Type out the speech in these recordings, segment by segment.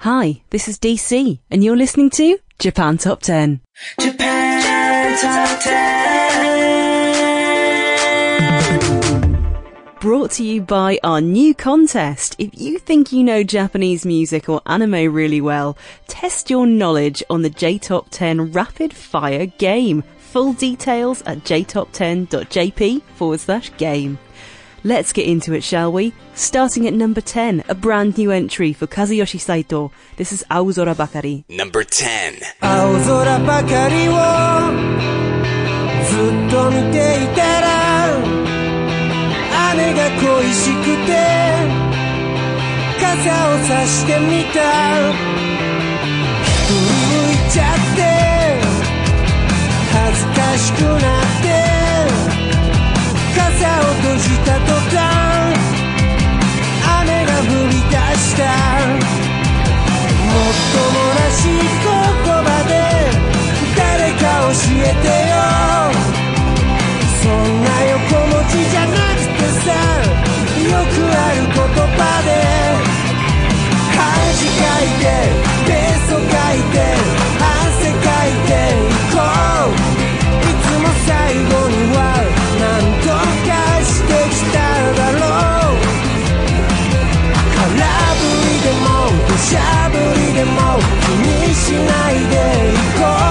Hi, this is DC, and you're listening to Japan Top 10. Japan Top 10. Brought to you by our new contest. If you think you know Japanese music or anime really well, test your knowledge on the JTop 10 Rapid Fire game. Full details at jtop10.jp forward slash game. Let's get into it, shall we? Starting at number 10, a brand new entry for Kazuyoshi Saito. This is Aozora Bakari. Number 10. 青空ばかりをずっと見ていたら雨が恋しくて傘をさしてみた振り向いちゃって恥ずかしくなって傘 を閉じた途端雨が降り出した。もっともらしい言葉で誰か教えてよ。そんな横文字じゃなくてさよくある言葉で。恥かいてしゃぶりでも気にしないでいこう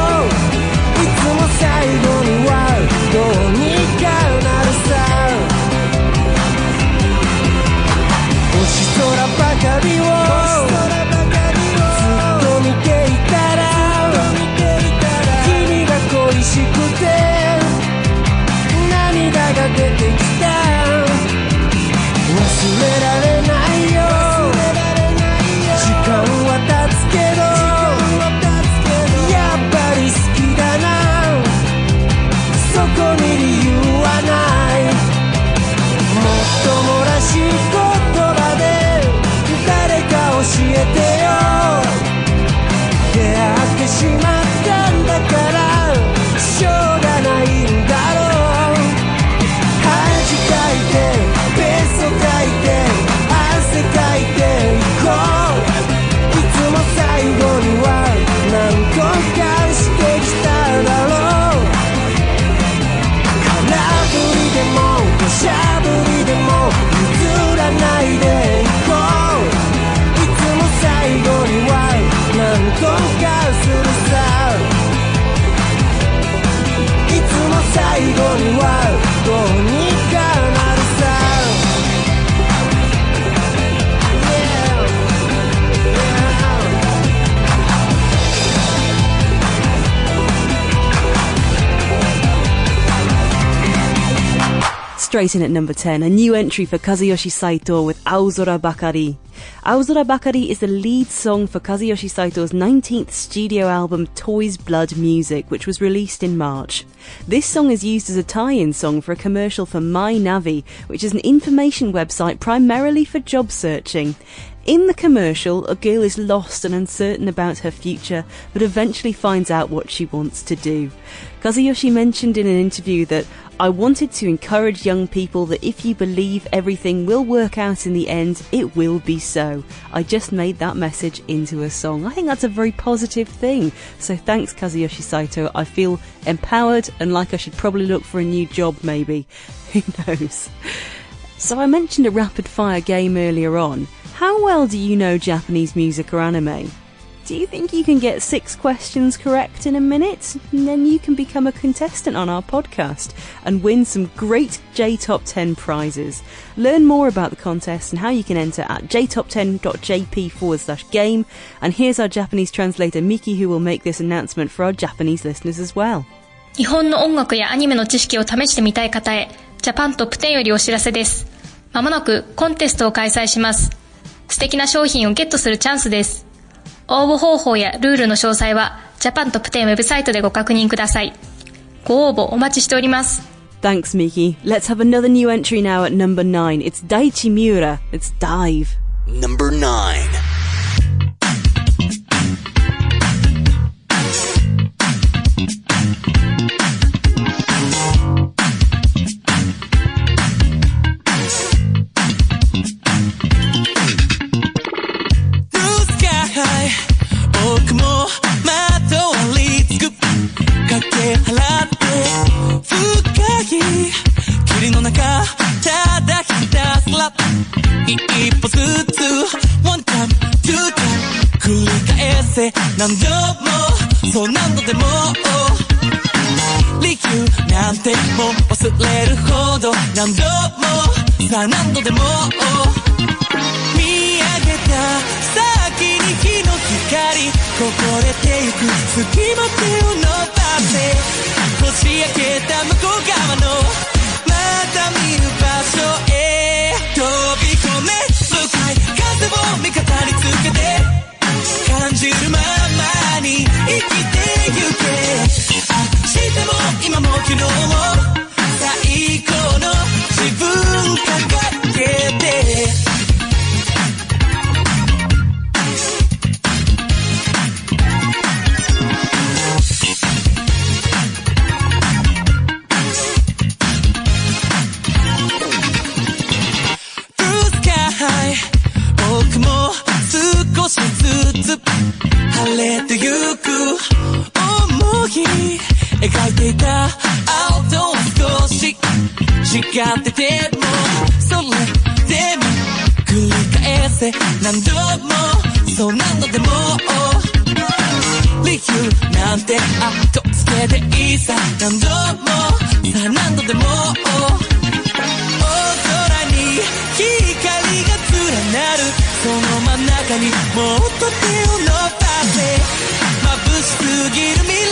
Straight in at number 10, a new entry for Kazuyoshi Saito with Aozora Bakari. Aozora Bakari is the lead song for Kazuyoshi Saito's 19th studio album Toys Blood Music, which was released in March. This song is used as a tie-in song for a commercial for Mynavi, which is an information website primarily for job searching. In the commercial, a girl is lost and uncertain about her future, but eventually finds out what she wants to do. Kazuyoshi mentioned in an interview that I wanted to encourage young people that if you believe everything will work out in the end, it will be so. I just made that message into a song. I think that's a very positive thing. So thanks, Kazuyoshi Saito. I feel empowered and like I should probably look for a new job, maybe. Who knows? So I mentioned a rapid fire game earlier on. How well do you know Japanese music or anime? Do you think you can get six questions correct in a minute? And then you can become a contestant on our podcast and win some great J Top 10 prizes. Learn more about the contest and how you can enter at jtop10.jp forward slash game. And here's our Japanese translator Miki who will make this announcement for our Japanese listeners as well. 日本の音楽やアニメの知識を試してみたい方へ、ジャパントップ10よりお知らせです。まもなくコンテストを開催します。 素敵な商品をゲットするチャンスです。応募方法やルールの詳細は、ジャパントップ10ウェブサイトでご確認ください。ご応募お待ちしております。Thanks, Miki. Let's have another new entry now at number 9. It's Daichi Miura. It's Dive. Number 9. せ何度もそう何度でも理由なんてもう忘れるほど何度もさあ何度でも見上げた先に日の光こぼれてゆく隙間手を伸ばせ星焼けた向こう側のまた見る場所へ飛び込め向かい風を味方につけて感じるままに生きてゆけ。明日も今も昨日も最高の自分掲げて。描いていた。青と少し違ってても。それでも繰り返せ何度もそう。何度でも理由なんて後つけていいさ。何度も。さあ何度でも。大空に光が連なる。その真ん中にもっと手を伸ばせ。眩しすぎる未来。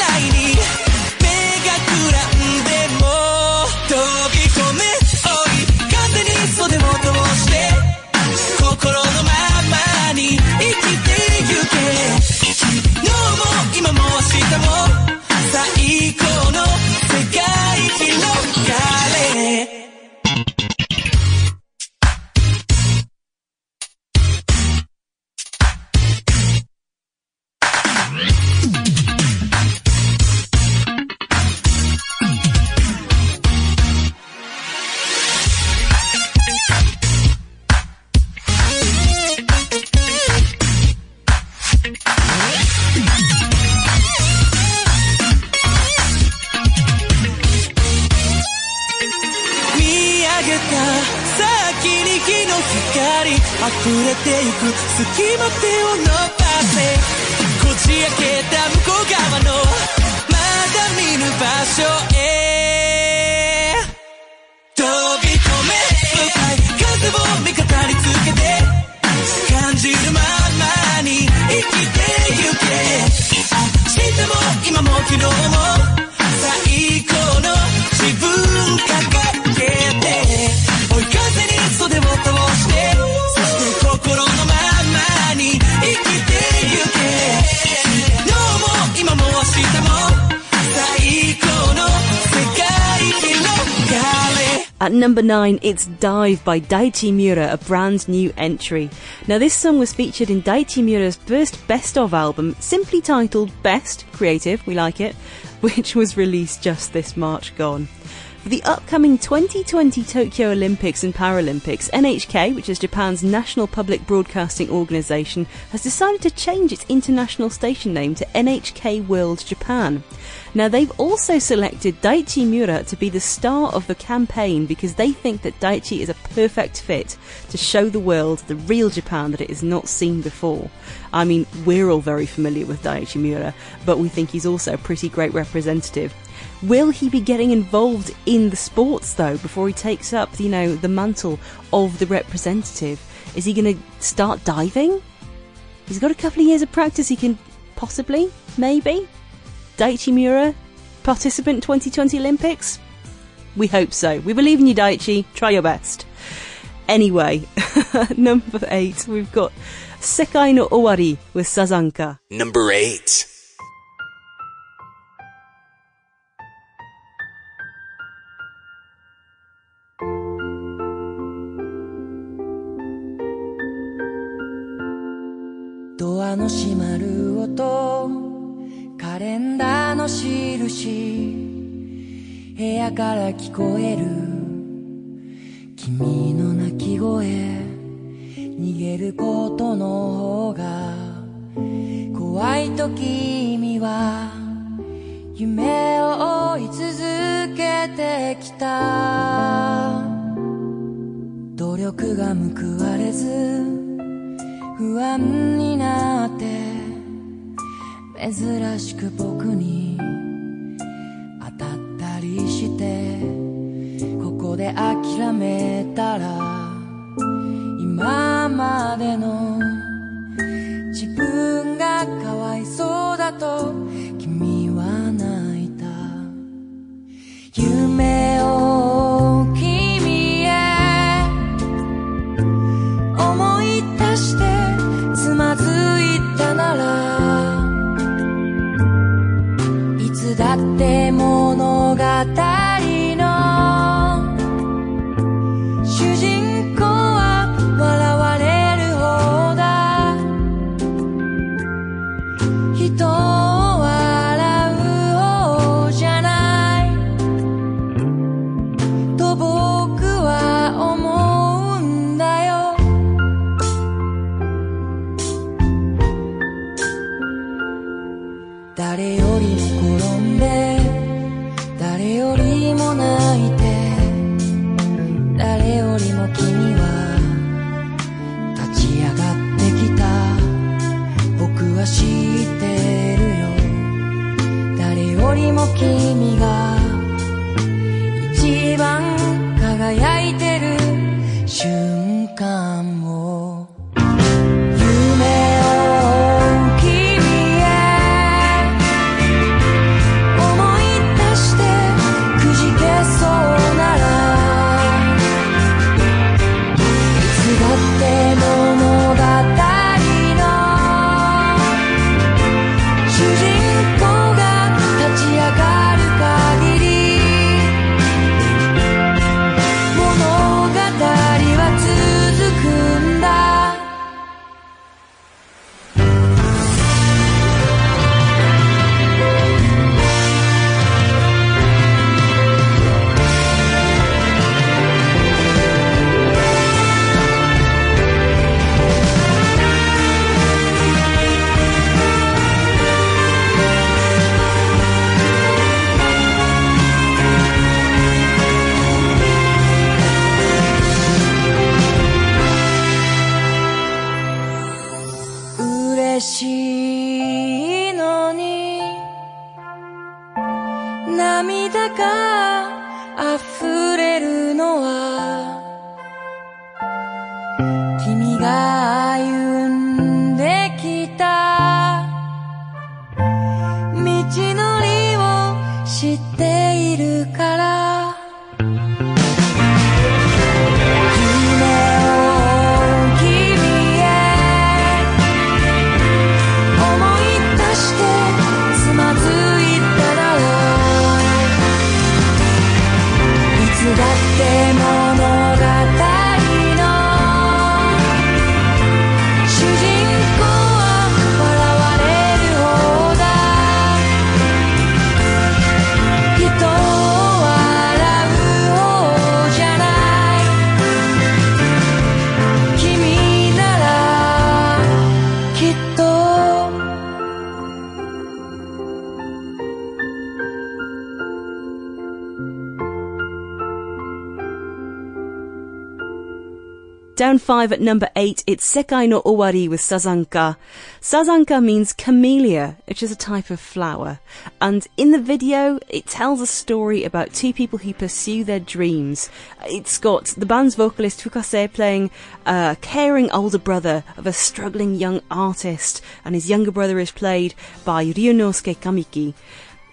nine, it's Dive by Daichi Miura, a brand new entry. Now, this song was featured in Daichi Miura's first best of album, simply titled Best Creative, we like it, which was released just this March gone. For the upcoming 2020 Tokyo Olympics and Paralympics, NHK, which is Japan's national public broadcasting organisation, has decided to change its international station name to NHK World Japan. Now, they've also selected Daichi Miura to be the star of the campaign because they think that Daichi is a perfect fit to show the world the real Japan that it has not seen before. I mean, we're all very familiar with Daichi Miura, but we think he's also a pretty great representative. Will he be getting involved in the sports though before he takes up, you know, the mantle of the representative? Is he going to start diving? He's got a couple of years of practice. He can possibly, maybe. Daichi Miura, participant 2020 Olympics? We hope so. We believe in you, Daichi. Try your best. Anyway, number eight, we've got Sekai no Owari with Sazanka. Number 8. る音カレンダーの印部屋から聞こえる君の泣き声逃げることの方が怖いと君は夢を追い続けてきた。努力が報われず不安になって珍しく僕に当たったりしてここで諦めたら今までの自分がかわいそうだと君は泣いた。夢を Five at number eight, it's Sekai no Owari with Sazanka. Sazanka means camellia, which is a type of flower. And in the video, it tells a story about two people who pursue their dreams. It's got the band's vocalist Fukase playing a caring older brother of a struggling young artist, and his younger brother is played by Ryunosuke Kamiki.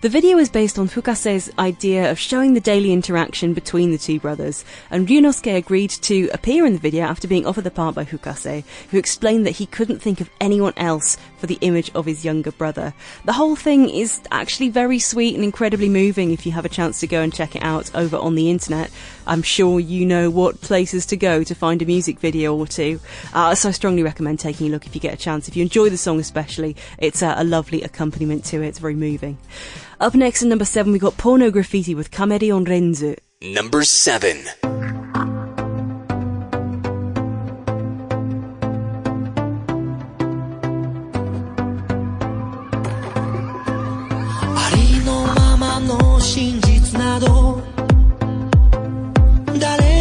The video is based on Fukase's idea of showing the daily interaction between the two brothers, and Ryunosuke agreed to appear in the video after being offered the part by Fukase, who explained that he couldn't think of anyone else for the image of his younger brother. The whole thing is actually very sweet and incredibly moving if you have a chance to go and check it out over on the internet. I'm sure you know what places to go to find a music video or two. Uh, so I strongly recommend taking a look if you get a chance. If you enjoy the song, especially, it's a, a lovely accompaniment to it. It's very moving. Up next at number seven, we got Porno Graffiti with Kamereon Renzu. Number seven.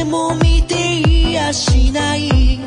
も見ていやしない。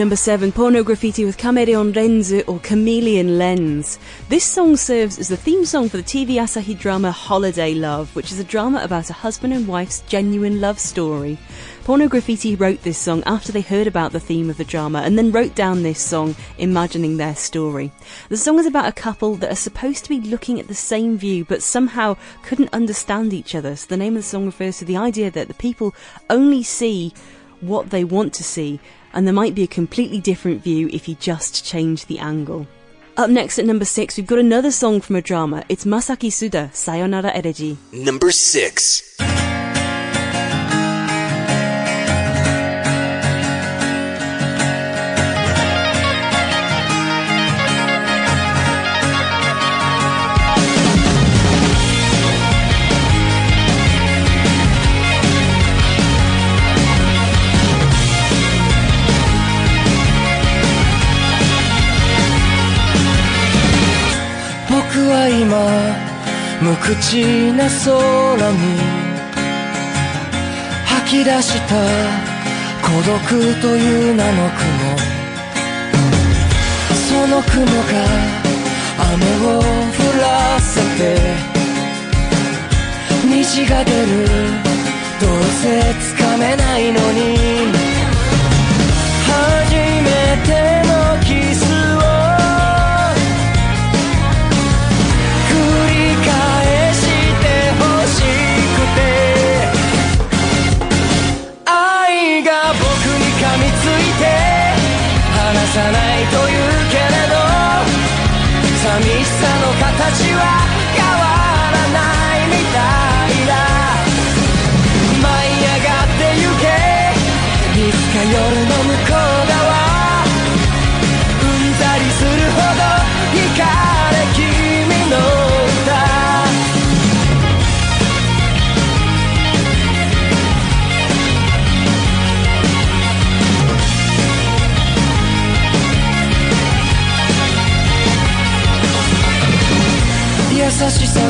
Number seven, Porno Graffiti with Chameleon Renzu or Chameleon Lens. This song serves as the theme song for the TV Asahi drama Holiday Love, which is a drama about a husband and wife's genuine love story. Porno Graffiti wrote this song after they heard about the theme of the drama and then wrote down this song, imagining their story. The song is about a couple that are supposed to be looking at the same view but somehow couldn't understand each other. So the name of the song refers to the idea that the people only see what they want to see and there might be a completely different view if you just change the angle. Up next at number 6, we've got another song from a drama. It's Masaki Suda, Sayonara Ereji. Number 6. 口な空に吐き出した孤独という名の雲その雲が雨を降らせて。虹が出る。どうせつかめないのに。初めてのキは変わるしさが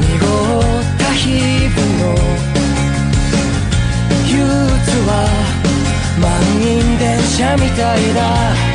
濁った日々の憂鬱は満員電車みたいだ。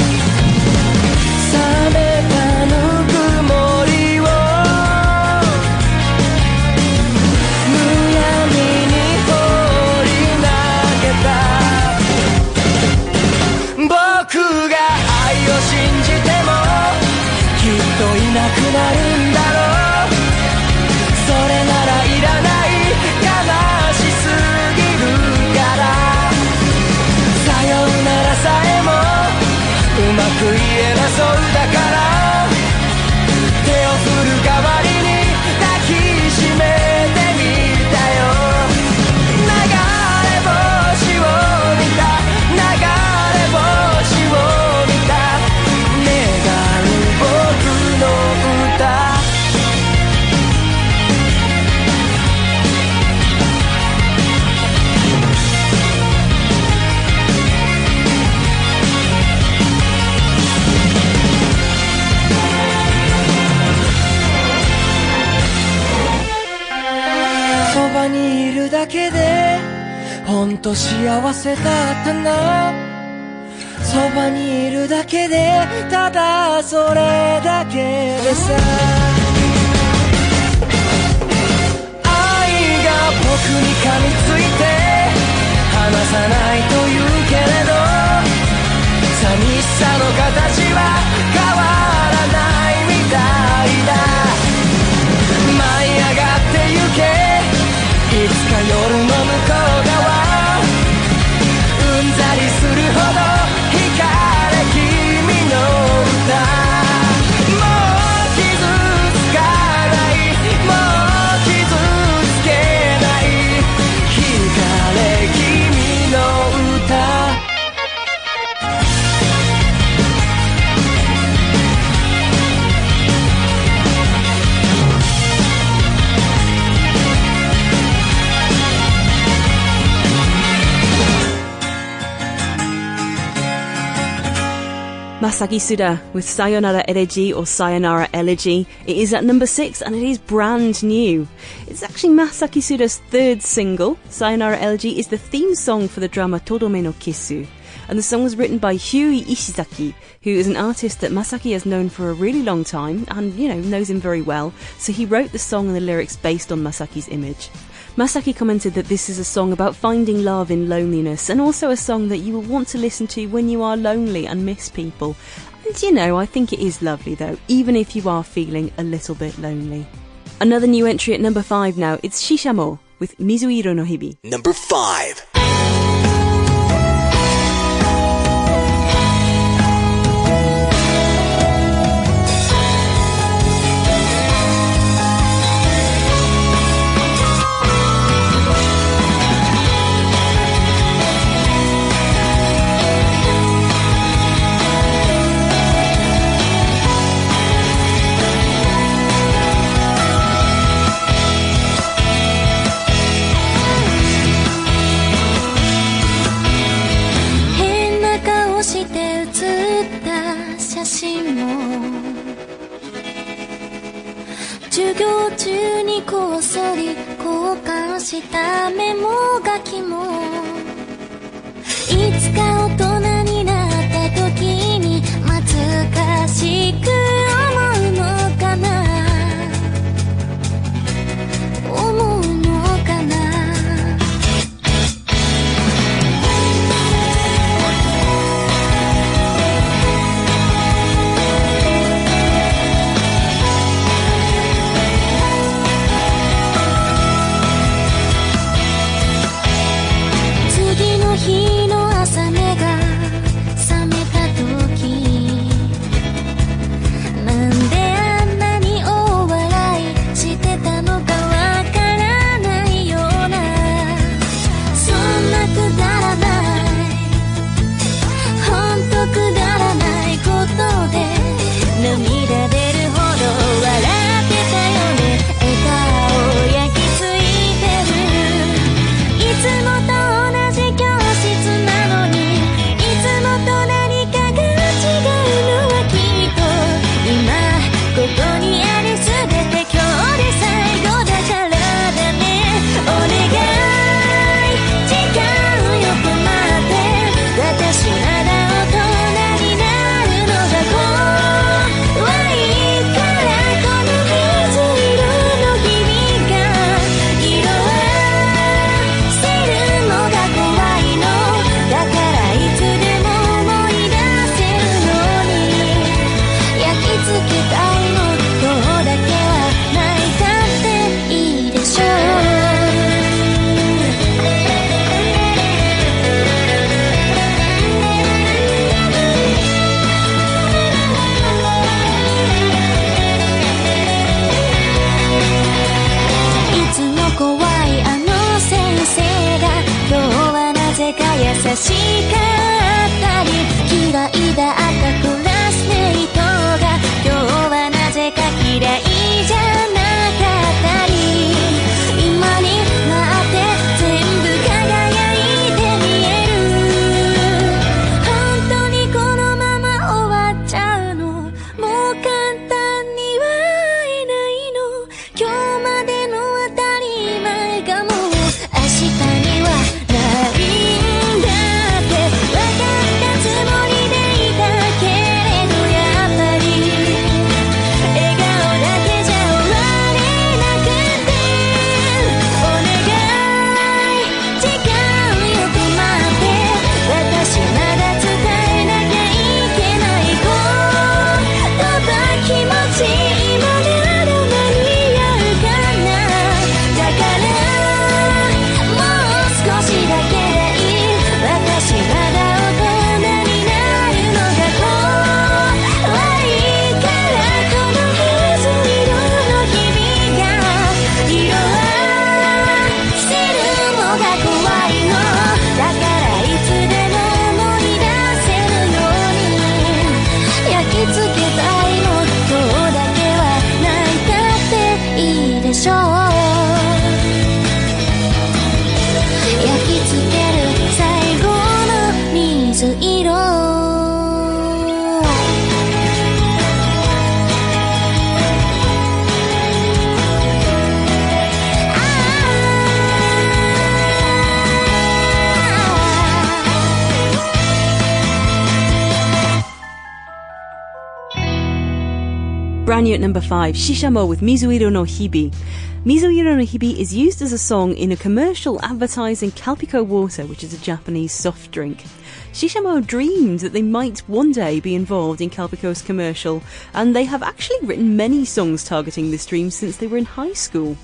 Masaki Suda with Sayonara Elegy or Sayonara Elegy. It is at number six and it is brand new. It's actually Masaki Suda's third single. Sayonara Elegy is the theme song for the drama Todome no Kisu. And the song was written by Huwie Ishizaki, who is an artist that Masaki has known for a really long time and, you know, knows him very well. So he wrote the song and the lyrics based on Masaki's image. Masaki commented that this is a song about finding love in loneliness and also a song that you will want to listen to when you are lonely and miss people. And you know, I think it is lovely though, even if you are feeling a little bit lonely. Another new entry at number 5 now, it's Shishamo with Mizuiro no Hibi. Number 5. したメモ書きもいつか大人になった時に懐かしく at number 5, Shishamo with Mizuiro no Hibi. Mizuiro no Hibi is used as a song in a commercial advertising Calpico water, which is a Japanese soft drink. Shishamo dreamed that they might one day be involved in Calpico's commercial, and they have actually written many songs targeting this dream since they were in high school.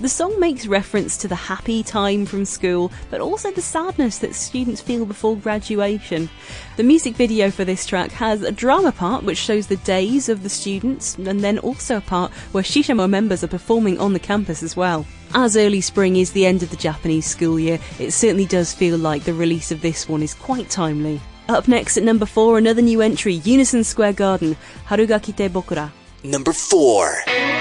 The song makes reference to the happy time from school, but also the sadness that students feel before graduation. The music video for this track has a drama part which shows the days of the students, and then also a part where Shishamo members are performing on the campus as well. As early spring is the end of the Japanese school year, it certainly does feel like the release of this one is quite timely. Up next at number 4, another new entry, Unison Square Garden, Harugakite Bokura. Number 4.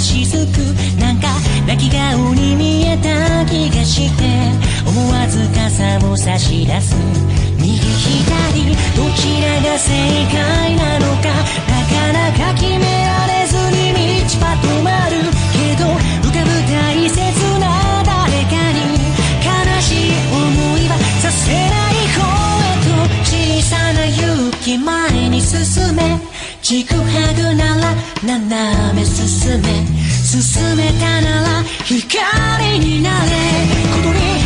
雫なんか泣き顔に見えた気がして思わず傘を差し出す右左どちらが正解なのかなかなか決められずに道は止まるけど浮かぶ大切な誰かに。悲しい思いはさせない方へと小さな勇気前に進め。ちぐはぐなら斜め進め。進めたなら光になれ。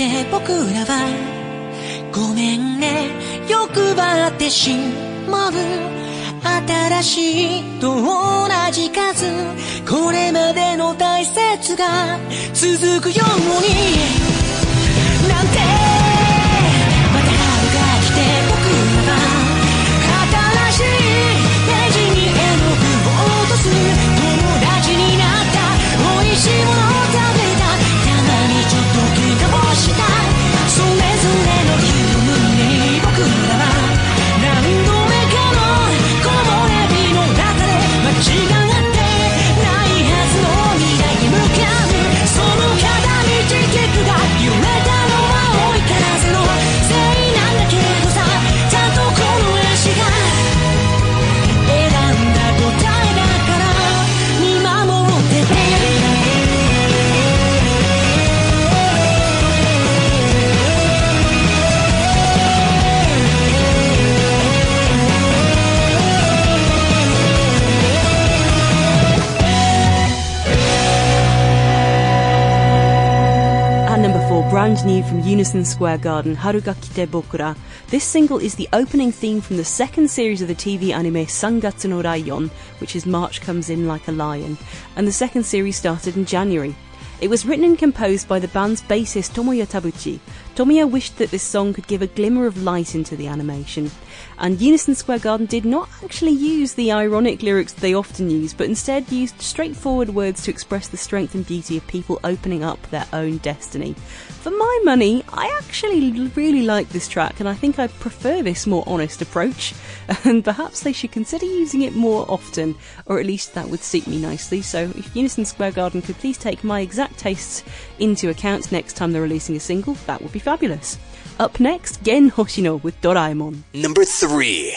て僕らはごめんね欲張ってしまう新しいと同じ数これまでの大切が続くようになんてまた春が来て僕らは新しいページに絵の具を落とす友達になった美味しいもの違っ brand new from Unison Square Garden, Harugakite Bokura. This single is the opening theme from the second series of the TV anime Sangatsu no Raion, which is March Comes In Like a Lion, and the second series started in January. It was written and composed by the band's bassist Tomoya Tabuchi. Tomoya wished that this song could give a glimmer of light into the animation and Unison Square Garden did not actually use the ironic lyrics they often use, but instead used straightforward words to express the strength and beauty of people opening up their own destiny. For my money, I actually really like this track, and I think I prefer this more honest approach, and perhaps they should consider using it more often, or at least that would suit me nicely. So if Unison Square Garden could please take my exact tastes into account next time they're releasing a single, that would be fabulous. Up next, Gen Hoshino with Doraemon. Number 3.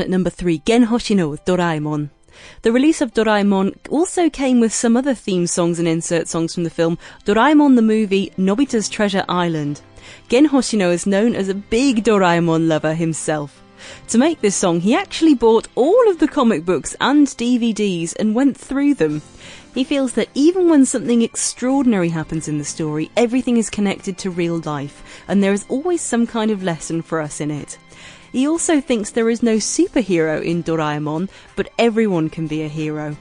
At number three, Gen Hoshino with Doraemon. The release of Doraemon also came with some other theme songs and insert songs from the film Doraemon the Movie, Nobita's Treasure Island. Gen Hoshino is known as a big Doraemon lover himself. To make this song, he actually bought all of the comic books and DVDs and went through them. He feels that even when something extraordinary happens in the story, everything is connected to real life, and there is always some kind of lesson for us in it. He also thinks there is no superhero in Doraemon, but everyone can be a hero.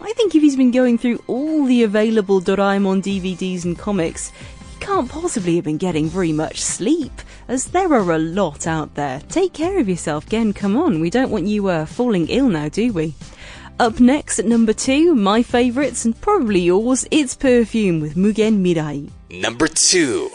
I think if he's been going through all the available Doraemon DVDs and comics, he can't possibly have been getting very much sleep, as there are a lot out there. Take care of yourself, Gen, come on, we don't want you uh, falling ill now, do we? Up next at number two, my favourites and probably yours, it's Perfume with Mugen Mirai. Number two.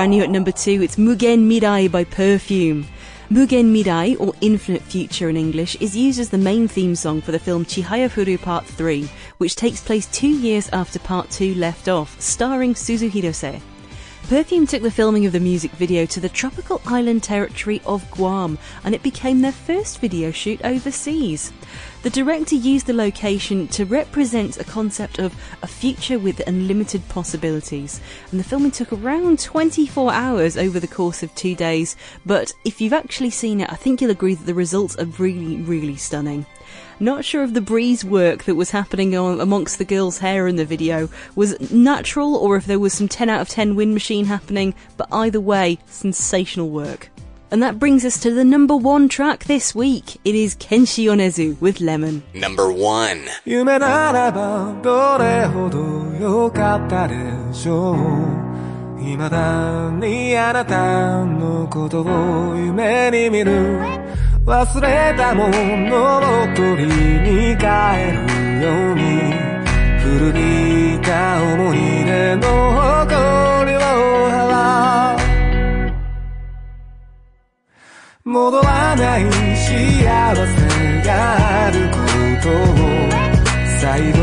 Brand new at number two, it's Mugen Mirai by Perfume. Mugen Mirai, or Infinite Future in English, is used as the main theme song for the film Chihayafuru Part 3, which takes place two years after Part 2 left off, starring Suzu Hirose. Perfume took the filming of the music video to the tropical island territory of Guam, and it became their first video shoot overseas. The director used the location to represent a concept of a future with unlimited possibilities, and the filming took around 24 hours over the course of two days. But if you've actually seen it, I think you'll agree that the results are really, really stunning. Not sure if the breeze work that was happening amongst the girls' hair in the video was natural or if there was some 10 out of 10 wind machine happening, but either way, sensational work. And that brings us to the number one track this week. It is Kenshi Yonezu with Lemon. Number one. 夢ならばどれほど良かったでしょう未だにあなたのことを夢に見る忘れたものを取りに帰るように古びた思い出の誇りを払う 戻らない幸せがあることを最後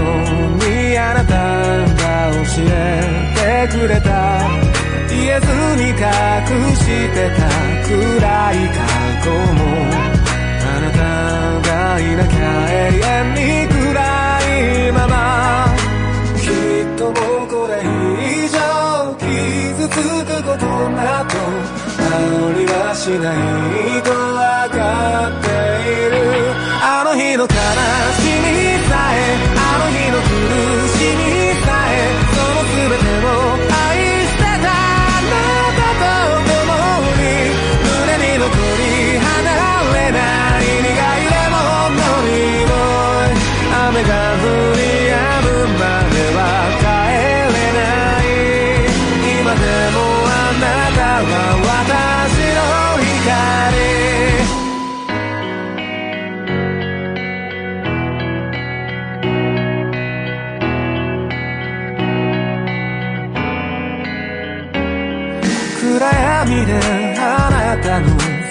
にあなたが教えてくれた。言えずに隠してた暗い過去も。あなたがいなきゃ永遠に暗いまま。きっともうこれ以上傷つくことなど香りはしないとわかっている。あの日の悲しみさえあの日の苦しみさえその全てを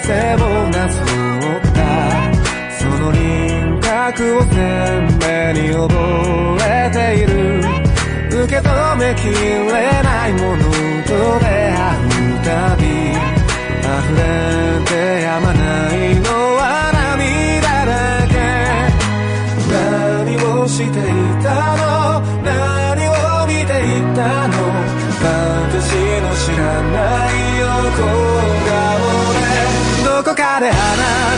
背をなぞったその輪郭を鮮明に覚えている受け止めきれないものと出会うたび溢れてやま 아래 하나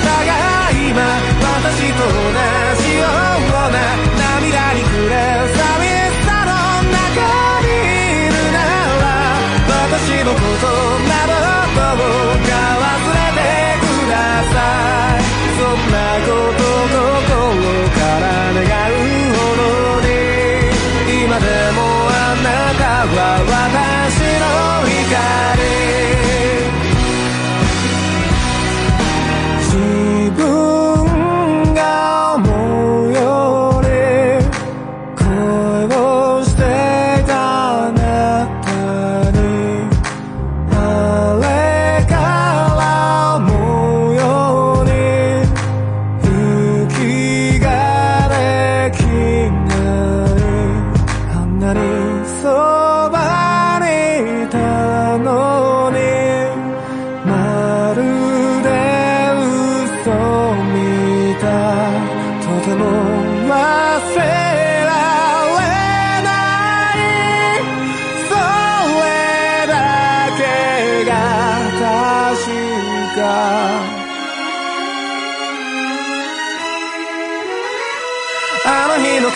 あの日の悲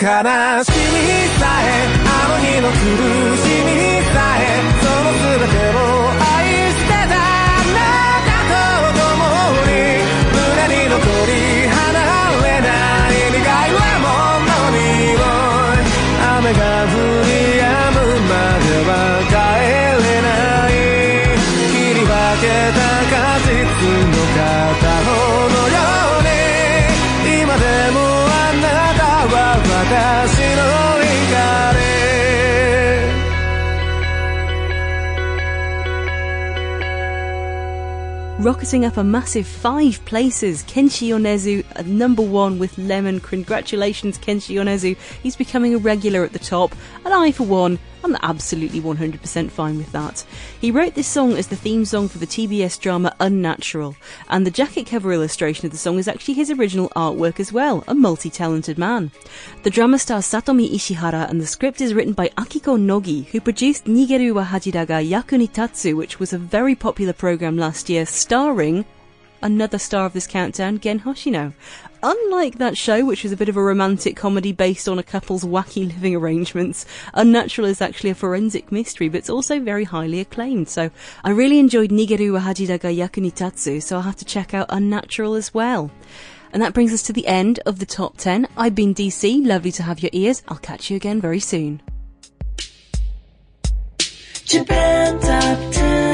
しみさえあの日の苦しみさえ。Rocketing up a massive five places, Kenshi Yonezu at number one with Lemon. Congratulations, Kenshi Yonezu. He's becoming a regular at the top, and I, for one, I'm absolutely 100% fine with that. He wrote this song as the theme song for the TBS drama Unnatural, and the jacket cover illustration of the song is actually his original artwork as well, a multi talented man. The drama stars Satomi Ishihara, and the script is written by Akiko Nogi, who produced Nigeru wa Haji da ga Yaku ni Tatsu, which was a very popular program last year, starring another star of this countdown, Gen Hoshino. Unlike that show, which was a bit of a romantic comedy based on a couple's wacky living arrangements, Unnatural is actually a forensic mystery, but it's also very highly acclaimed. So I really enjoyed Nigeru wa Haji da ga Yaku ni Tatsu, so I'll have to check out Unnatural as well. And that brings us to the end of the top 10. I've been DC, lovely to have your ears. I'll catch you again very soon. Japan Top 10, the number one